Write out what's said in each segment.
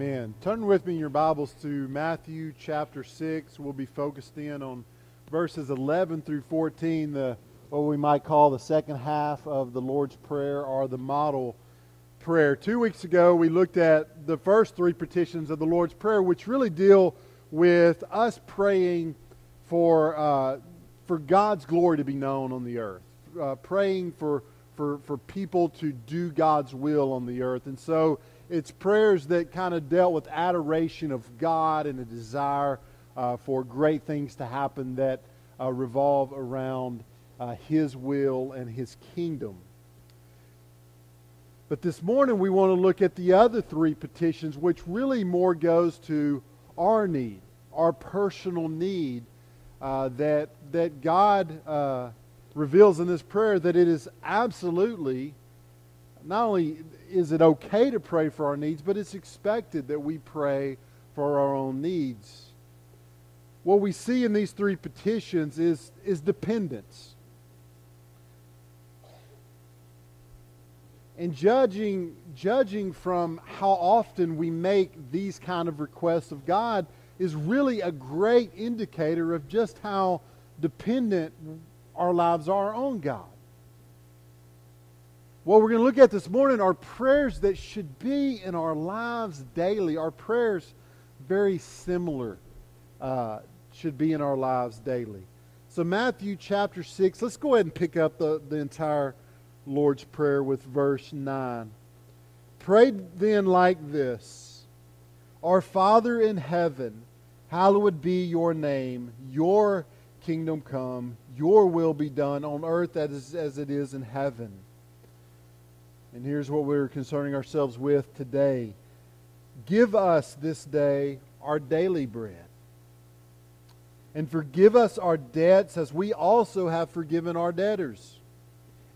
Amen. Turn with me in your Bibles to Matthew chapter 6. We'll be focused in on verses 11 through 14, the what we might call the second half of the Lord's Prayer or the model prayer. Two weeks ago, we looked at the first three petitions of the Lord's Prayer, which really deal with us praying for, uh, for God's glory to be known on the earth, uh, praying for, for, for people to do God's will on the earth. And so it's prayers that kind of dealt with adoration of God and a desire uh, for great things to happen that uh, revolve around uh, His will and His kingdom. But this morning we want to look at the other three petitions, which really more goes to our need, our personal need uh, that that God uh, reveals in this prayer that it is absolutely not only is it okay to pray for our needs, but it's expected that we pray for our own needs. What we see in these three petitions is, is dependence. And judging, judging from how often we make these kind of requests of God is really a great indicator of just how dependent our lives are on God. What we're going to look at this morning are prayers that should be in our lives daily. Our prayers, very similar, uh, should be in our lives daily. So, Matthew chapter 6, let's go ahead and pick up the, the entire Lord's Prayer with verse 9. Pray then like this Our Father in heaven, hallowed be your name, your kingdom come, your will be done on earth as, as it is in heaven. And here's what we're concerning ourselves with today Give us this day our daily bread. And forgive us our debts as we also have forgiven our debtors.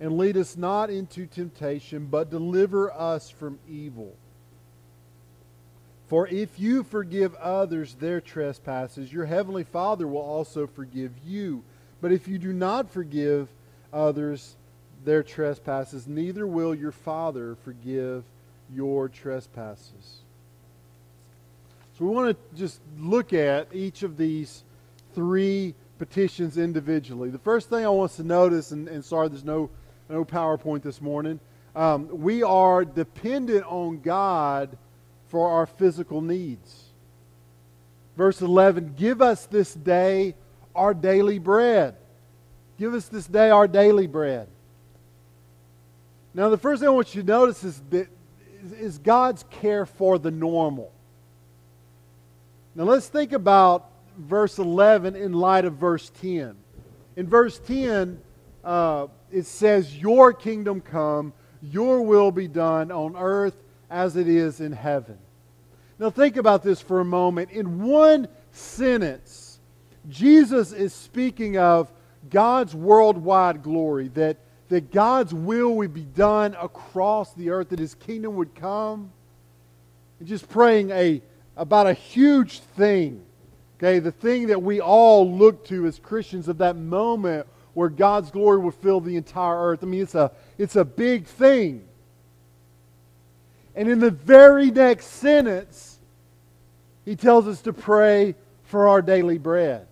And lead us not into temptation, but deliver us from evil. For if you forgive others their trespasses, your heavenly Father will also forgive you. But if you do not forgive others their trespasses, neither will your Father forgive your trespasses. So we want to just look at each of these three petitions individually. The first thing I want us to notice, and, and sorry there's no, no PowerPoint this morning, um, we are dependent on God for our physical needs. Verse 11 Give us this day our daily bread. Give us this day our daily bread. Now, the first thing I want you to notice is that is God's care for the normal. Now, let's think about verse 11 in light of verse 10. In verse 10, uh, it says, Your kingdom come, your will be done on earth as it is in heaven. Now, think about this for a moment. In one sentence, Jesus is speaking of God's worldwide glory, that that God's will would be done across the earth, that his kingdom would come. And just praying a, about a huge thing. Okay, the thing that we all look to as Christians of that moment where God's glory will fill the entire earth. I mean, it's a, it's a big thing. And in the very next sentence, he tells us to pray for our daily bread.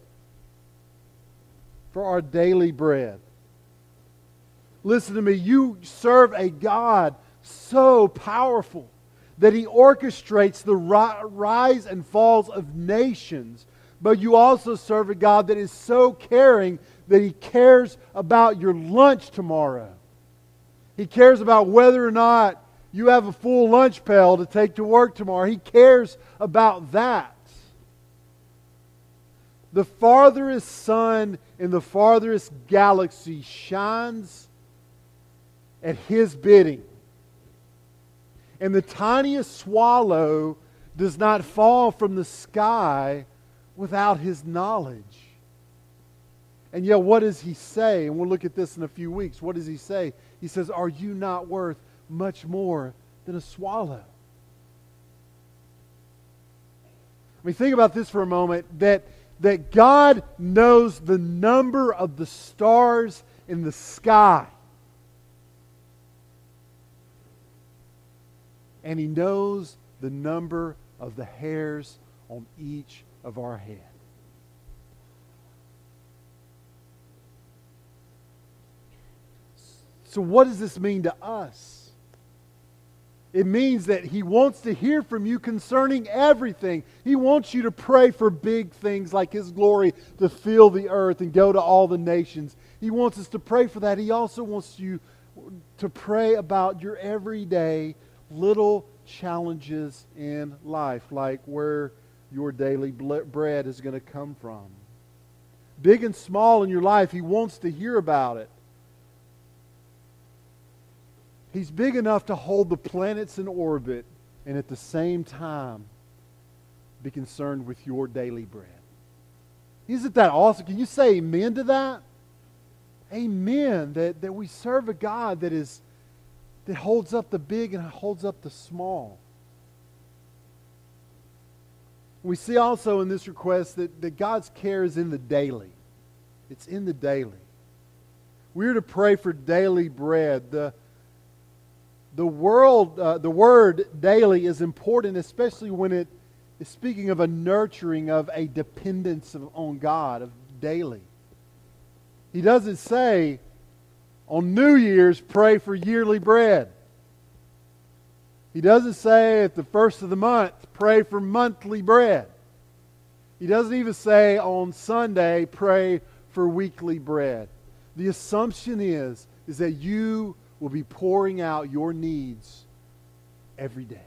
For our daily bread. Listen to me. You serve a God so powerful that he orchestrates the rise and falls of nations. But you also serve a God that is so caring that he cares about your lunch tomorrow. He cares about whether or not you have a full lunch pail to take to work tomorrow. He cares about that. The farthest sun in the farthest galaxy shines at his bidding. And the tiniest swallow does not fall from the sky without his knowledge. And yet, what does he say? And we'll look at this in a few weeks. What does he say? He says, Are you not worth much more than a swallow? I mean, think about this for a moment that, that God knows the number of the stars in the sky. And he knows the number of the hairs on each of our head. So, what does this mean to us? It means that He wants to hear from you concerning everything. He wants you to pray for big things like His glory to fill the earth and go to all the nations. He wants us to pray for that. He also wants you to pray about your everyday little challenges in life, like where your daily bread is going to come from. Big and small in your life, He wants to hear about it. He's big enough to hold the planets in orbit and at the same time be concerned with your daily bread. Isn't that awesome? Can you say amen to that? Amen. That, that we serve a God that is that holds up the big and holds up the small. We see also in this request that, that God's care is in the daily. It's in the daily. We're to pray for daily bread. The, the world, uh, the word daily is important, especially when it is speaking of a nurturing of a dependence of, on God, of daily. He doesn't say on New Year's, pray for yearly bread. He doesn't say at the first of the month, pray for monthly bread. He doesn't even say on Sunday, pray for weekly bread. The assumption is, is that you will be pouring out your needs every day.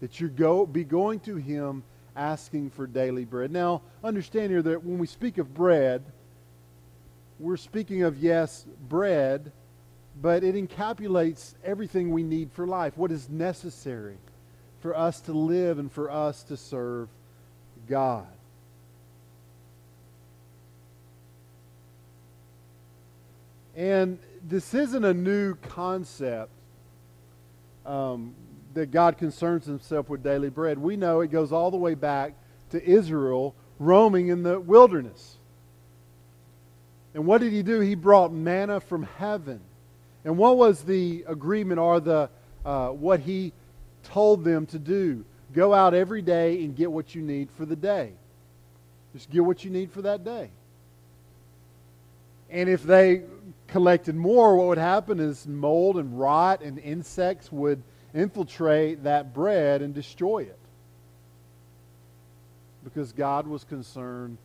That you go be going to him asking for daily bread. Now, understand here that when we speak of bread, we're speaking of yes, bread, but it encapsulates everything we need for life, what is necessary for us to live and for us to serve God. And this isn't a new concept um, that God concerns himself with daily bread. We know it goes all the way back to Israel roaming in the wilderness. And what did he do? He brought manna from heaven. And what was the agreement or the uh, what he told them to do? Go out every day and get what you need for the day. Just get what you need for that day. And if they collected more, what would happen is mold and rot and insects would infiltrate that bread and destroy it. Because God was concerned,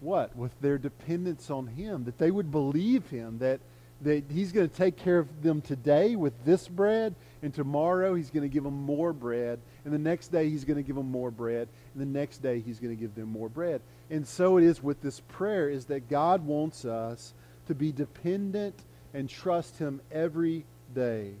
what? With their dependence on Him, that they would believe Him, that, that He's going to take care of them today with this bread, and tomorrow He's going to give them more bread, and the next day He's going to give them more bread, and the next day He's going to give them more bread. And so it is with this prayer, is that God wants us to be dependent and trust Him every day.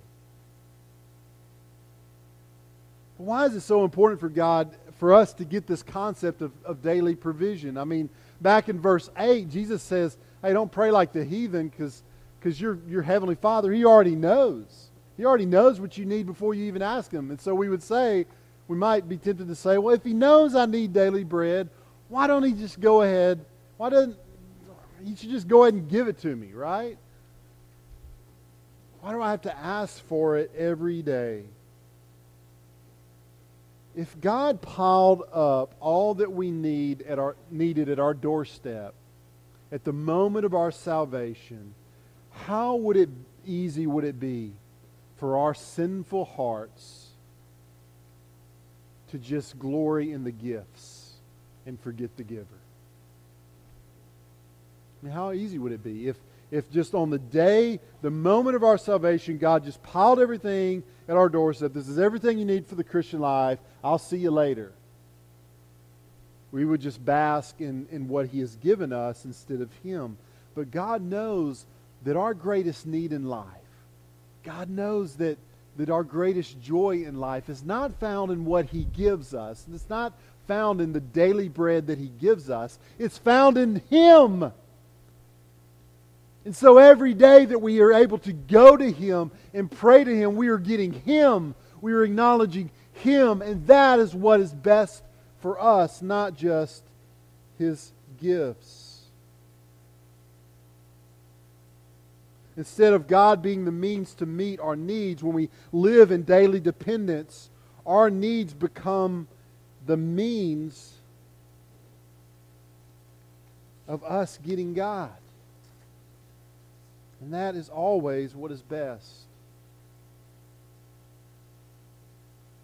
Why is it so important for God, for us to get this concept of, of daily provision? I mean, back in verse 8, Jesus says, hey, don't pray like the heathen because because your, your heavenly Father, He already knows. He already knows what you need before you even ask Him. And so we would say, we might be tempted to say, well, if He knows I need daily bread, why don't He just go ahead? Why doesn't he should just go ahead and give it to me, right? Why do I have to ask for it every day? If God piled up all that we need at our, needed at our doorstep at the moment of our salvation, how would it easy would it be for our sinful hearts to just glory in the gifts and forget the giver? I mean, how easy would it be if, if just on the day, the moment of our salvation, God just piled everything at our doorstep? This is everything you need for the Christian life. I'll see you later. We would just bask in, in what He has given us instead of Him. But God knows that our greatest need in life, God knows that, that our greatest joy in life is not found in what He gives us. And it's not found in the daily bread that He gives us. It's found in Him. And so every day that we are able to go to Him and pray to Him, we are getting Him. We are acknowledging Him. And that is what is best for us, not just His gifts. Instead of God being the means to meet our needs, when we live in daily dependence, our needs become the means of us getting God. And that is always what is best.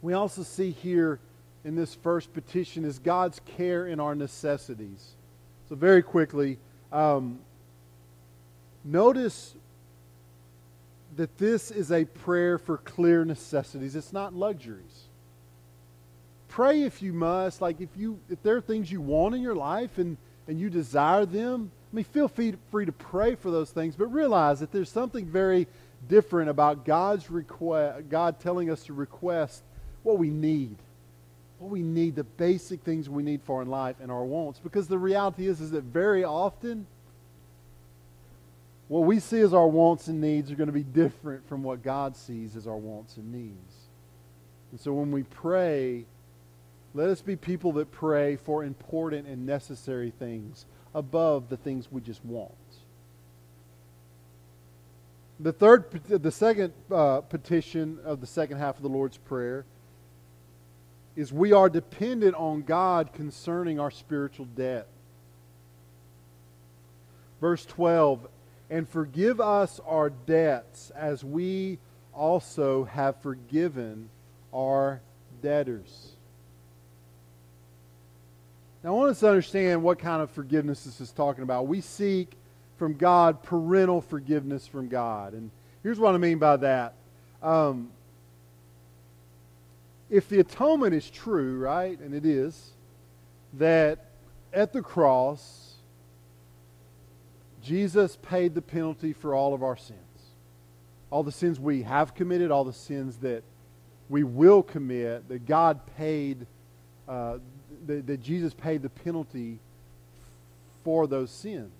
We also see here in this first petition is God's care in our necessities. So, very quickly, um, notice that this is a prayer for clear necessities. It's not luxuries. Pray if you must. Like if you if there are things you want in your life and, and you desire them, I mean feel free, free to pray for those things, but realize that there's something very different about God's request God telling us to request what we need. What we need, the basic things we need for in life and our wants. Because the reality is is that very often what we see as our wants and needs are going to be different from what God sees as our wants and needs. And so when we pray, let us be people that pray for important and necessary things above the things we just want. The third, the second uh, petition of the second half of the Lord's Prayer is we are dependent on God concerning our spiritual debt. Verse 12, and forgive us our debts as we also have forgiven our debtors. Now, I want us to understand what kind of forgiveness this is talking about. We seek from God parental forgiveness from God. And here's what I mean by that. Um, if the atonement is true, right, and it is, that at the cross, Jesus paid the penalty for all of our sins. All the sins we have committed, all the sins that we will commit, that God paid, uh, that, that Jesus paid the penalty for those sins.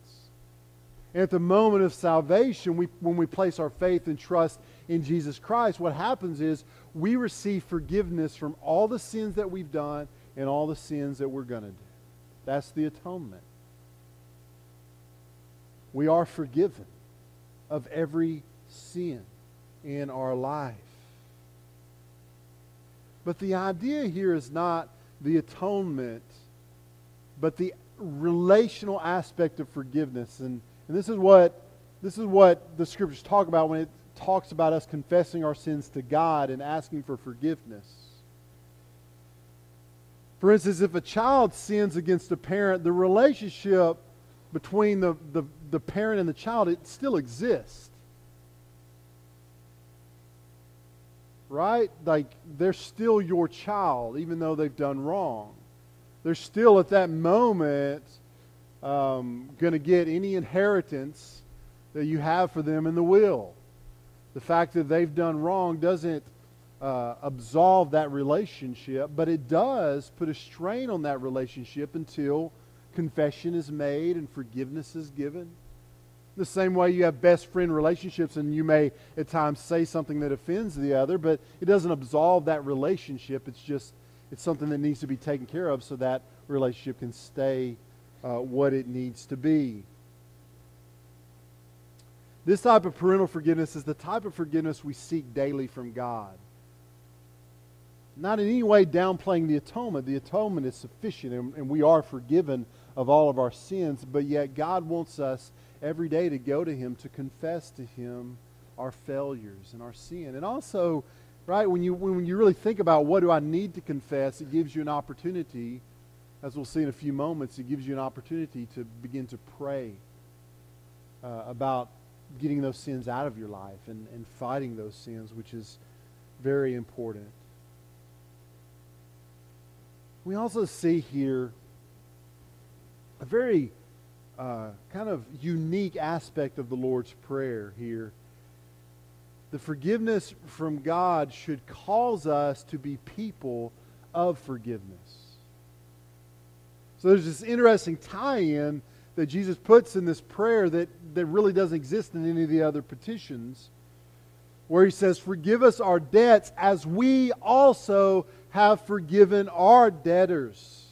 And at the moment of salvation, we, when we place our faith and trust in Jesus Christ, what happens is we receive forgiveness from all the sins that we've done and all the sins that we're going to do. That's the atonement we are forgiven of every sin in our life. But the idea here is not the atonement, but the relational aspect of forgiveness. And, and this is what this is what the scriptures talk about when it talks about us confessing our sins to God and asking for forgiveness. For instance, if a child sins against a parent, the relationship between the, the, the parent and the child, it still exists. Right? Like, they're still your child, even though they've done wrong. They're still at that moment um, going to get any inheritance that you have for them in the will. The fact that they've done wrong doesn't uh, absolve that relationship, but it does put a strain on that relationship until confession is made and forgiveness is given. The same way you have best friend relationships, and you may at times say something that offends the other, but it doesn't absolve that relationship. It's just it's something that needs to be taken care of so that relationship can stay uh, what it needs to be. This type of parental forgiveness is the type of forgiveness we seek daily from God. Not in any way downplaying the atonement. The atonement is sufficient, and, and we are forgiven of all of our sins, but yet God wants us every day to go to Him to confess to Him our failures and our sin. And also, right, when you, when you really think about what do I need to confess, it gives you an opportunity, as we'll see in a few moments, it gives you an opportunity to begin to pray uh, about getting those sins out of your life and, and fighting those sins, which is very important. We also see here a very uh, kind of unique aspect of the Lord's Prayer here. The forgiveness from God should cause us to be people of forgiveness. So there's this interesting tie in that Jesus puts in this prayer that, that really doesn't exist in any of the other petitions, where he says, Forgive us our debts as we also have forgiven our debtors.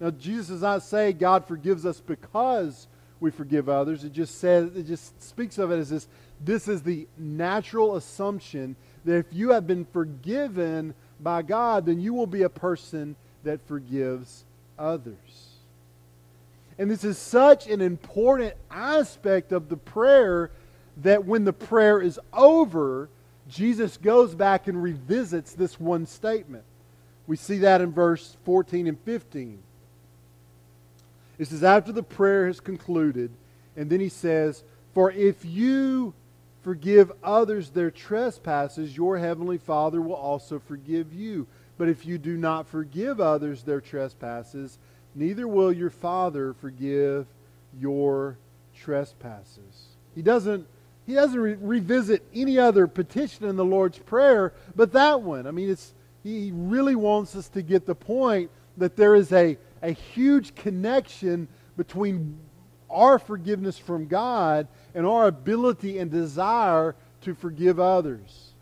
Now, Jesus does not say God forgives us because we forgive others. It just says, it just speaks of it as this this is the natural assumption that if you have been forgiven by God, then you will be a person that forgives others. And this is such an important aspect of the prayer that when the prayer is over, Jesus goes back and revisits this one statement. We see that in verse 14 and 15. It says, After the prayer has concluded, and then he says, For if you forgive others their trespasses, your heavenly Father will also forgive you. But if you do not forgive others their trespasses, neither will your Father forgive your trespasses. He doesn't he doesn't re- revisit any other petition in the Lord's prayer but that one. I mean, it's he really wants us to get the point that there is a, a huge connection between our forgiveness from God and our ability and desire to forgive others.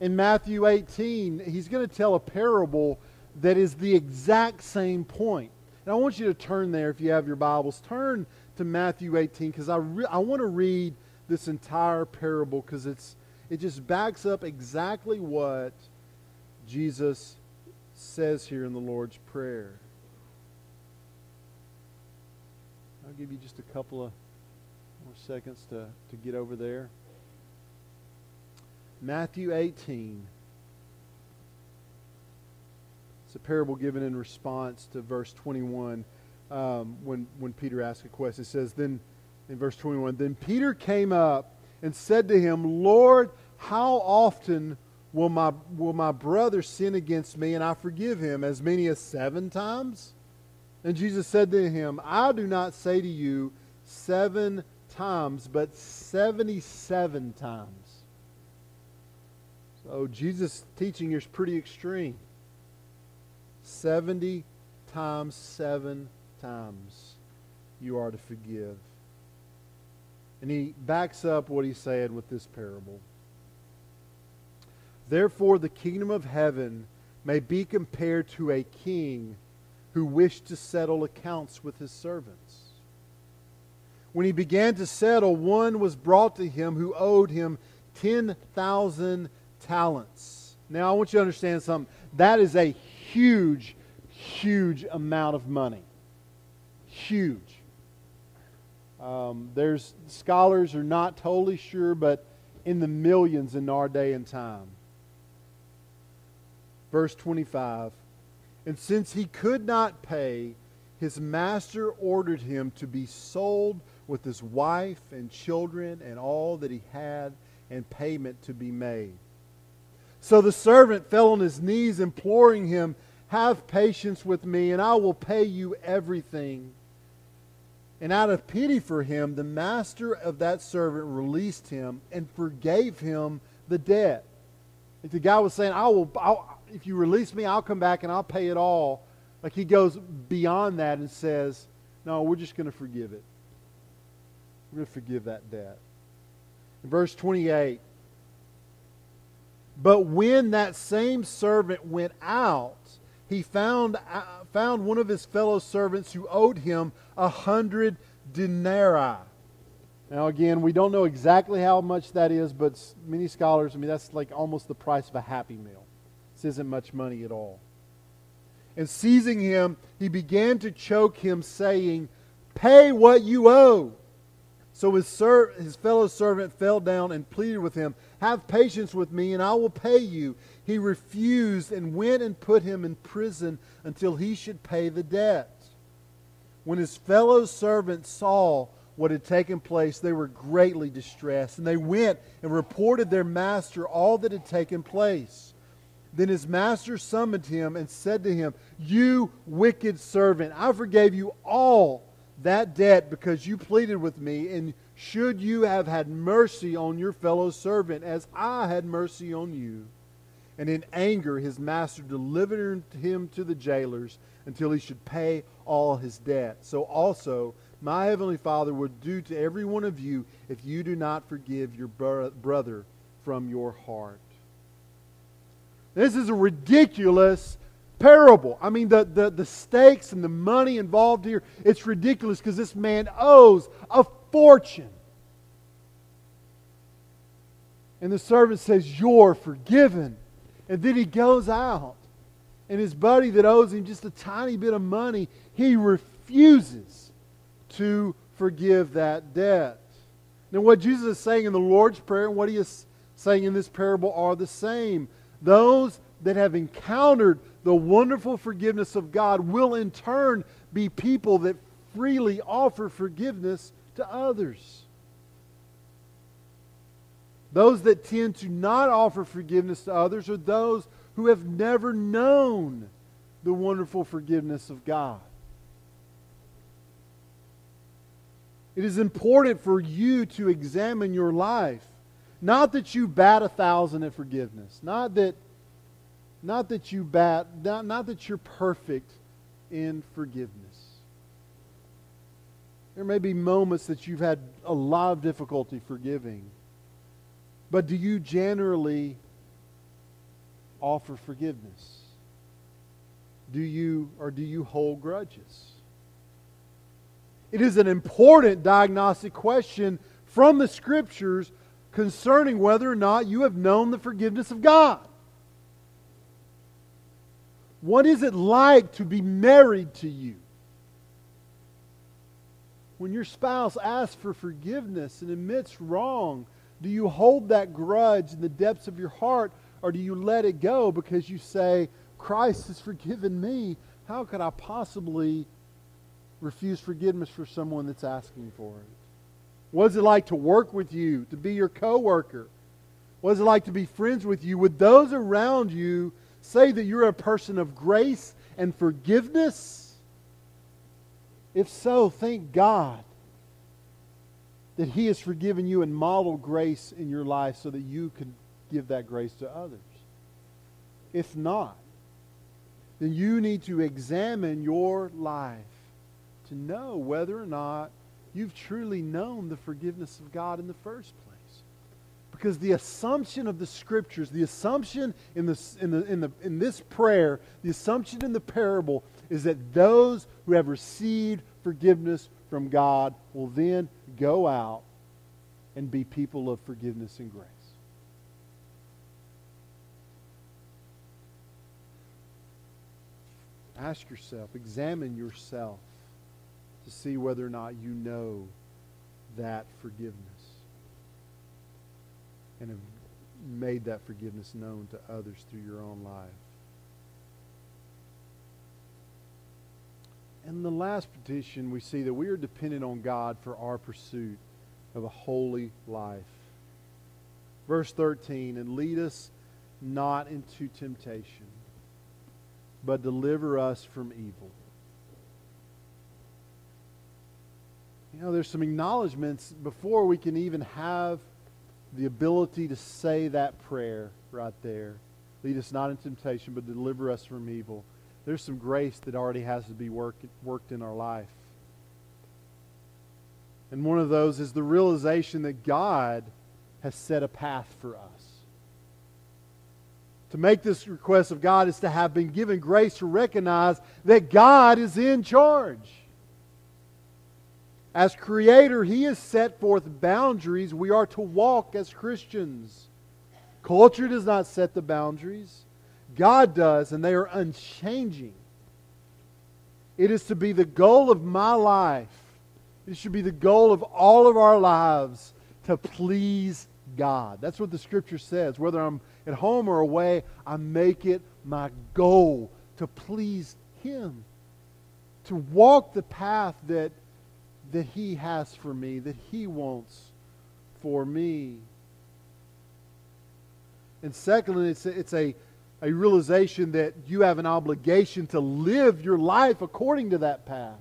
In Matthew 18, he's going to tell a parable that is the exact same point. And I want you to turn there if you have your Bibles. Turn to Matthew 18 because I, re- I want to read this entire parable because it's it just backs up exactly what Jesus says here in the Lord's Prayer. I'll give you just a couple of more seconds to, to get over there. Matthew 18. It's parable given in response to verse 21 um, when, when Peter asked a question. It says, Then in verse 21, Then Peter came up and said to him, Lord, how often will my, will my brother sin against me and I forgive him? As many as seven times? And Jesus said to him, I do not say to you seven times, but 77 times. So Jesus' teaching here is pretty extreme. 70 times seven times you are to forgive. And he backs up what he said with this parable. Therefore, the kingdom of heaven may be compared to a king who wished to settle accounts with his servants. When he began to settle, one was brought to him who owed him 10,000 talents. Now, I want you to understand something. That is a huge, huge amount of money. Huge. Um, there's scholars are not totally sure, but in the millions in our day and time. Verse 25. And since he could not pay, his master ordered him to be sold with his wife and children and all that he had, and payment to be made. So the servant fell on his knees, imploring him, Have patience with me, and I will pay you everything. And out of pity for him, the master of that servant released him and forgave him the debt. If the guy was saying, I will, I'll, if you release me, I'll come back and I'll pay it all. Like he goes beyond that and says, No, we're just going to forgive it. We're going to forgive that debt. In verse 28, but when that same servant went out, he found, uh, found one of his fellow servants who owed him a hundred denarii. Now, again, we don't know exactly how much that is, but many scholars, I mean, that's like almost the price of a Happy Meal. This isn't much money at all. And seizing him, he began to choke him, saying, Pay what you owe. So his, ser- his fellow servant fell down and pleaded with him, Have patience with me, and I will pay you. He refused and went and put him in prison until he should pay the debt. When his fellow servants saw what had taken place, they were greatly distressed, and they went and reported their master all that had taken place. Then his master summoned him and said to him, You wicked servant, I forgave you all that debt because you pleaded with me, and should you have had mercy on your fellow servant as I had mercy on you? And in anger, his master delivered him to the jailers until he should pay all his debt. So also, my heavenly Father would do to every one of you if you do not forgive your brother from your heart. This is a ridiculous parable. I mean, the, the, the stakes and the money involved here, it's ridiculous because this man owes a fortune. And the servant says, You're forgiven. And then he goes out, and his buddy that owes him just a tiny bit of money, he refuses to forgive that debt. Now, what Jesus is saying in the Lord's Prayer and what he is saying in this parable are the same. Those that have encountered the wonderful forgiveness of God will in turn be people that freely offer forgiveness to others. Those that tend to not offer forgiveness to others are those who have never known the wonderful forgiveness of God. It is important for you to examine your life. Not that you bat a thousand at forgiveness. Not that, not that you bat, not, not that you're perfect in forgiveness. There may be moments that you've had a lot of difficulty forgiving. But do you generally offer forgiveness? Do you or do you hold grudges? It is an important diagnostic question from the scriptures concerning whether or not you have known the forgiveness of God. What is it like to be married to you? When your spouse asks for forgiveness and admits wrong, do you hold that grudge in the depths of your heart or do you let it go because you say, Christ has forgiven me? How could I possibly refuse forgiveness for someone that's asking for it? What is it like to work with you, to be your coworker? What is it like to be friends with you? Would those around you say that you're a person of grace and forgiveness? If so, thank God that He has forgiven you and modeled grace in your life so that you can give that grace to others. If not, then you need to examine your life to know whether or not you've truly known the forgiveness of God in the first place. Because the assumption of the scriptures, the assumption in, the, in, the, in, the, in this prayer, the assumption in the parable is that those who have received forgiveness from God will then go out and be people of forgiveness and grace. Ask yourself, examine yourself to see whether or not you know that forgiveness and have made that forgiveness known to others through your own life. And the last petition, we see that we are dependent on God for our pursuit of a holy life. Verse 13, and lead us not into temptation, but deliver us from evil. You know, there's some acknowledgments before we can even have the ability to say that prayer right there. Lead us not into temptation, but deliver us from evil there's some grace that already has to be work, worked in our life. And one of those is the realization that God has set a path for us. To make this request of God is to have been given grace to recognize that God is in charge. As Creator, He has set forth boundaries we are to walk as Christians. Culture does not set the boundaries. God does, and they are unchanging. It is to be the goal of my life. It should be the goal of all of our lives to please God. That's what the scripture says. Whether I'm at home or away, I make it my goal to please Him. To walk the path that, that He has for me, that He wants for me. And secondly, it's a, it's a a realization that you have an obligation to live your life according to that path.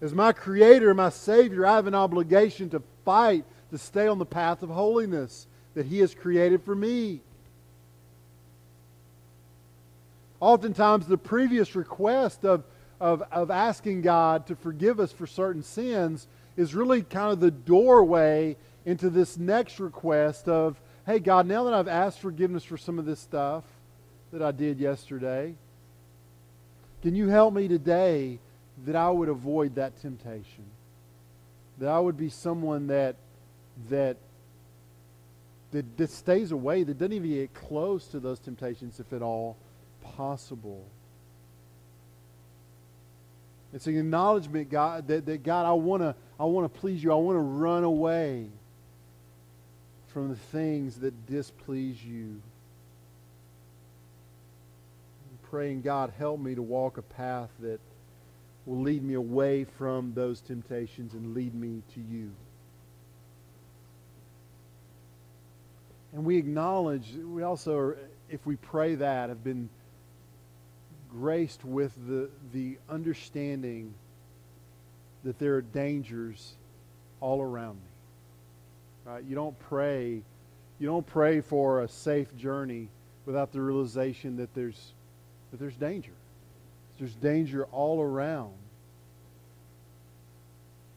As my Creator, my Savior, I have an obligation to fight to stay on the path of holiness that He has created for me. Oftentimes, the previous request of, of, of asking God to forgive us for certain sins is really kind of the doorway into this next request of hey, God, now that I've asked forgiveness for some of this stuff that I did yesterday, can you help me today that I would avoid that temptation? That I would be someone that that that, that stays away, that doesn't even get close to those temptations, if at all possible. It's an acknowledgement, God, that, that God, I want to I want to please you. I want to run away from the things that displease you. I'm praying, God, help me to walk a path that will lead me away from those temptations and lead me to you. And we acknowledge, we also, are, if we pray that, have been graced with the, the understanding that there are dangers all around me. You don't pray, you don't pray for a safe journey without the realization that there's that there's danger. There's danger all around.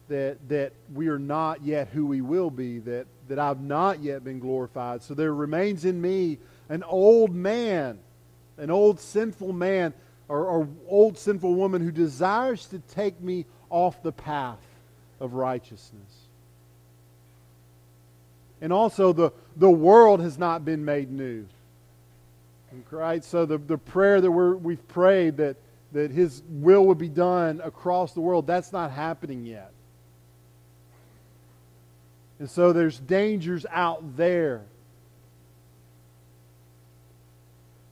That that we are not yet who we will be, that that I've not yet been glorified. So there remains in me an old man, an old sinful man or, or old sinful woman who desires to take me off the path of righteousness. And also, the, the world has not been made new. Right? So, the, the prayer that we're, we've prayed that, that His will would be done across the world, that's not happening yet. And so, there's dangers out there.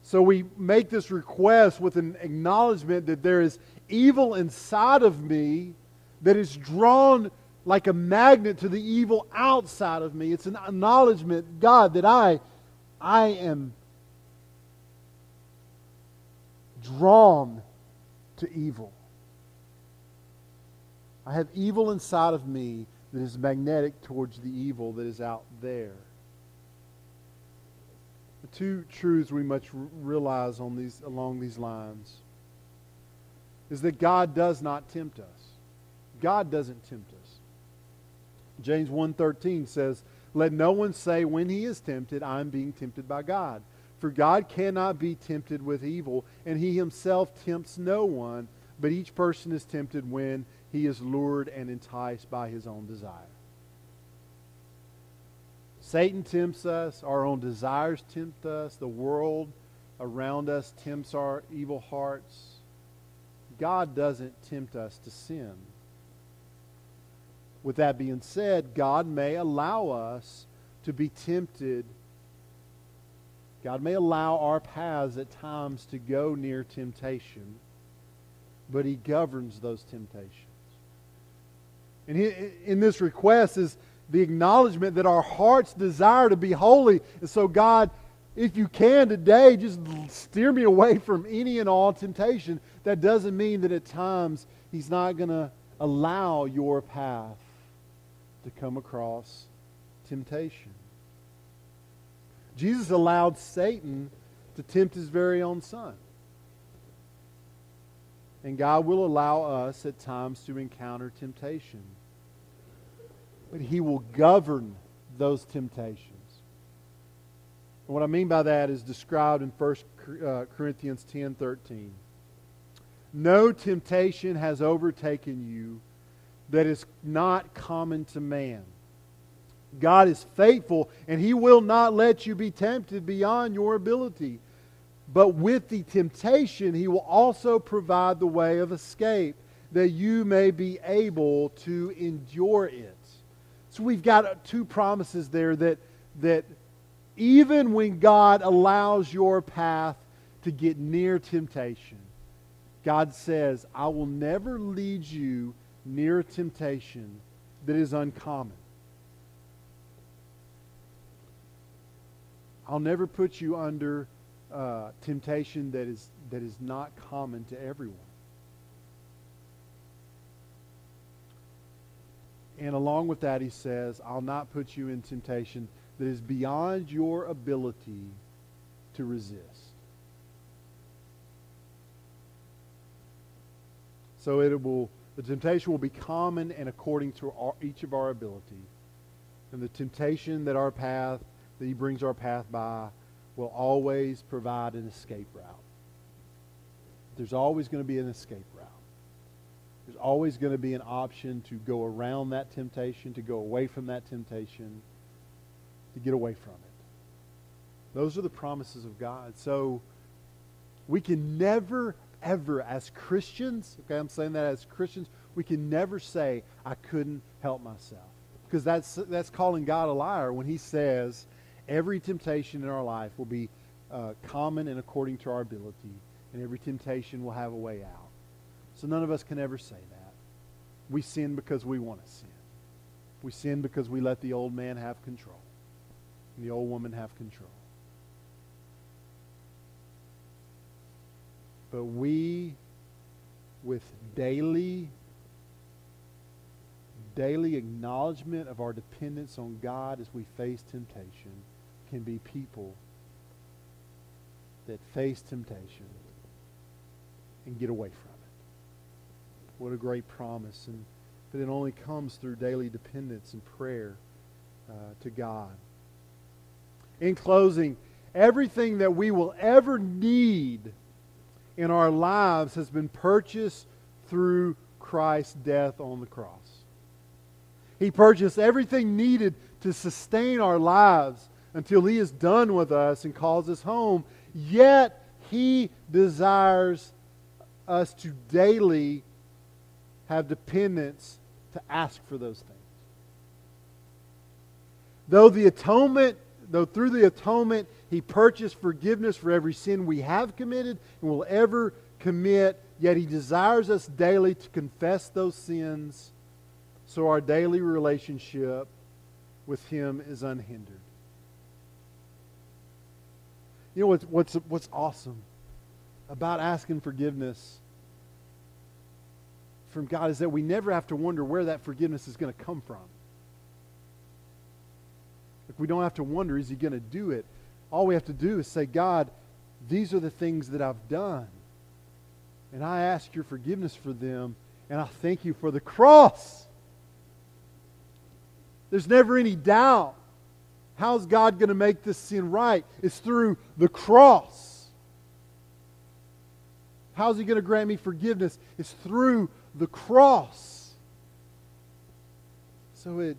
So, we make this request with an acknowledgement that there is evil inside of me that is drawn like a magnet to the evil outside of me. It's an acknowledgement, God, that I, I am drawn to evil. I have evil inside of me that is magnetic towards the evil that is out there. The two truths we must realize on these, along these lines is that God does not tempt us. God doesn't tempt us. James 1:13 says, "Let no one say when he is tempted, I am being tempted by God. For God cannot be tempted with evil, and he himself tempts no one, but each person is tempted when he is lured and enticed by his own desire." Satan tempts us, our own desires tempt us, the world around us tempts our evil hearts. God doesn't tempt us to sin. With that being said, God may allow us to be tempted. God may allow our paths at times to go near temptation, but He governs those temptations. And he, in this request is the acknowledgement that our hearts desire to be holy. And so, God, if you can today, just steer me away from any and all temptation. That doesn't mean that at times He's not going to allow your path to come across temptation. Jesus allowed Satan to tempt his very own son. And God will allow us at times to encounter temptation. But he will govern those temptations. And what I mean by that is described in 1 uh, Corinthians 10 13. No temptation has overtaken you that is not common to man. God is faithful, and He will not let you be tempted beyond your ability. But with the temptation, He will also provide the way of escape that you may be able to endure it. So we've got two promises there that, that even when God allows your path to get near temptation, God says, I will never lead you near temptation that is uncommon. I'll never put you under uh, temptation that is, that is not common to everyone. And along with that, he says, I'll not put you in temptation that is beyond your ability to resist. So it will the temptation will be common and according to our, each of our ability. And the temptation that our path, that he brings our path by, will always provide an escape route. There's always going to be an escape route. There's always going to be an option to go around that temptation, to go away from that temptation, to get away from it. Those are the promises of God. So we can never, ever, as Christians, okay, I'm saying that as Christians, we can never say, I couldn't help myself. Because that's, that's calling God a liar when he says every temptation in our life will be uh, common and according to our ability, and every temptation will have a way out. So none of us can ever say that. We sin because we want to sin. We sin because we let the old man have control and the old woman have control. But we, with daily, daily acknowledgement of our dependence on God as we face temptation, can be people that face temptation and get away from it. What a great promise. And, but it only comes through daily dependence and prayer uh, to God. In closing, everything that we will ever need in our lives has been purchased through Christ's death on the cross. He purchased everything needed to sustain our lives until He is done with us and calls us home. Yet, He desires us to daily have dependence to ask for those things. Though the atonement, though through the atonement he purchased forgiveness for every sin we have committed and will ever commit, yet he desires us daily to confess those sins so our daily relationship with him is unhindered. You know what's, what's, what's awesome about asking forgiveness from God is that we never have to wonder where that forgiveness is going to come from. Like we don't have to wonder, is he going to do it? All we have to do is say, God, these are the things that I've done. And I ask your forgiveness for them, and I thank you for the cross. There's never any doubt. How's God going to make this sin right? It's through the cross. How's He going to grant me forgiveness? It's through the cross. So it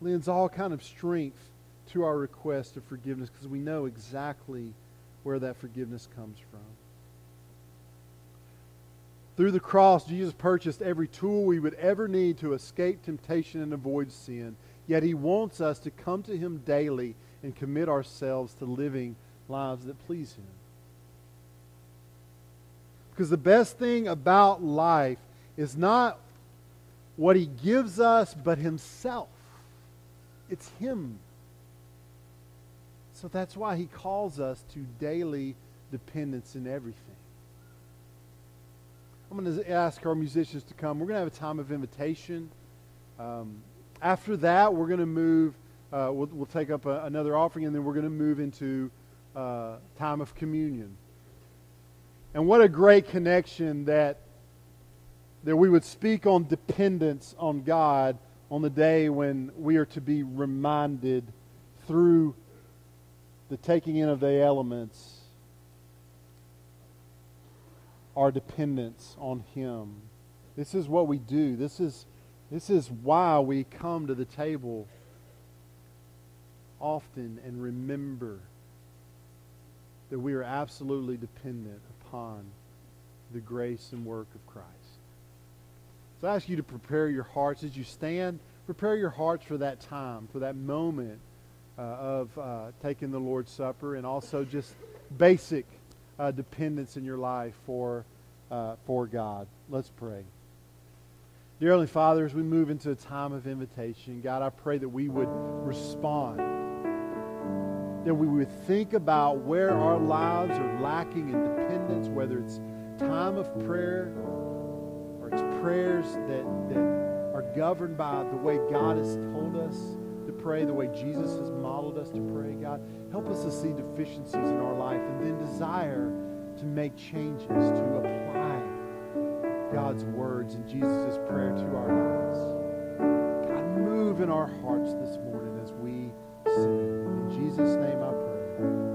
lends all kind of strength to our request of forgiveness because we know exactly where that forgiveness comes from. Through the cross, Jesus purchased every tool we would ever need to escape temptation and avoid sin. Yet he wants us to come to him daily and commit ourselves to living lives that please him. Because the best thing about life is not what he gives us, but himself. It's him so that's why he calls us to daily dependence in everything. I'm going to ask our musicians to come. We're going to have a time of invitation. Um, after that, we're going to move, uh, we'll, we'll, take up a, another offering, and then we're going to move into uh, time of communion. And what a great connection that, that we would speak on dependence on God on the day when we are to be reminded through the taking in of the elements, our dependence on Him. This is what we do. This is, this is why we come to the table often and remember that we are absolutely dependent upon the grace and work of Christ. So I ask you to prepare your hearts as you stand. Prepare your hearts for that time, for that moment uh, of uh, taking the Lord's Supper and also just basic uh, dependence in your life for, uh, for God. Let's pray. Dear Heavenly Father, as we move into a time of invitation, God, I pray that we would respond. That we would think about where our lives are lacking in dependence, whether it's time of prayer or it's prayers that, that are governed by the way God has told us pray the way Jesus has modeled us to pray. God, help us to see deficiencies in our life and then desire to make changes, to apply God's words and Jesus' prayer to our lives. God, move in our hearts this morning.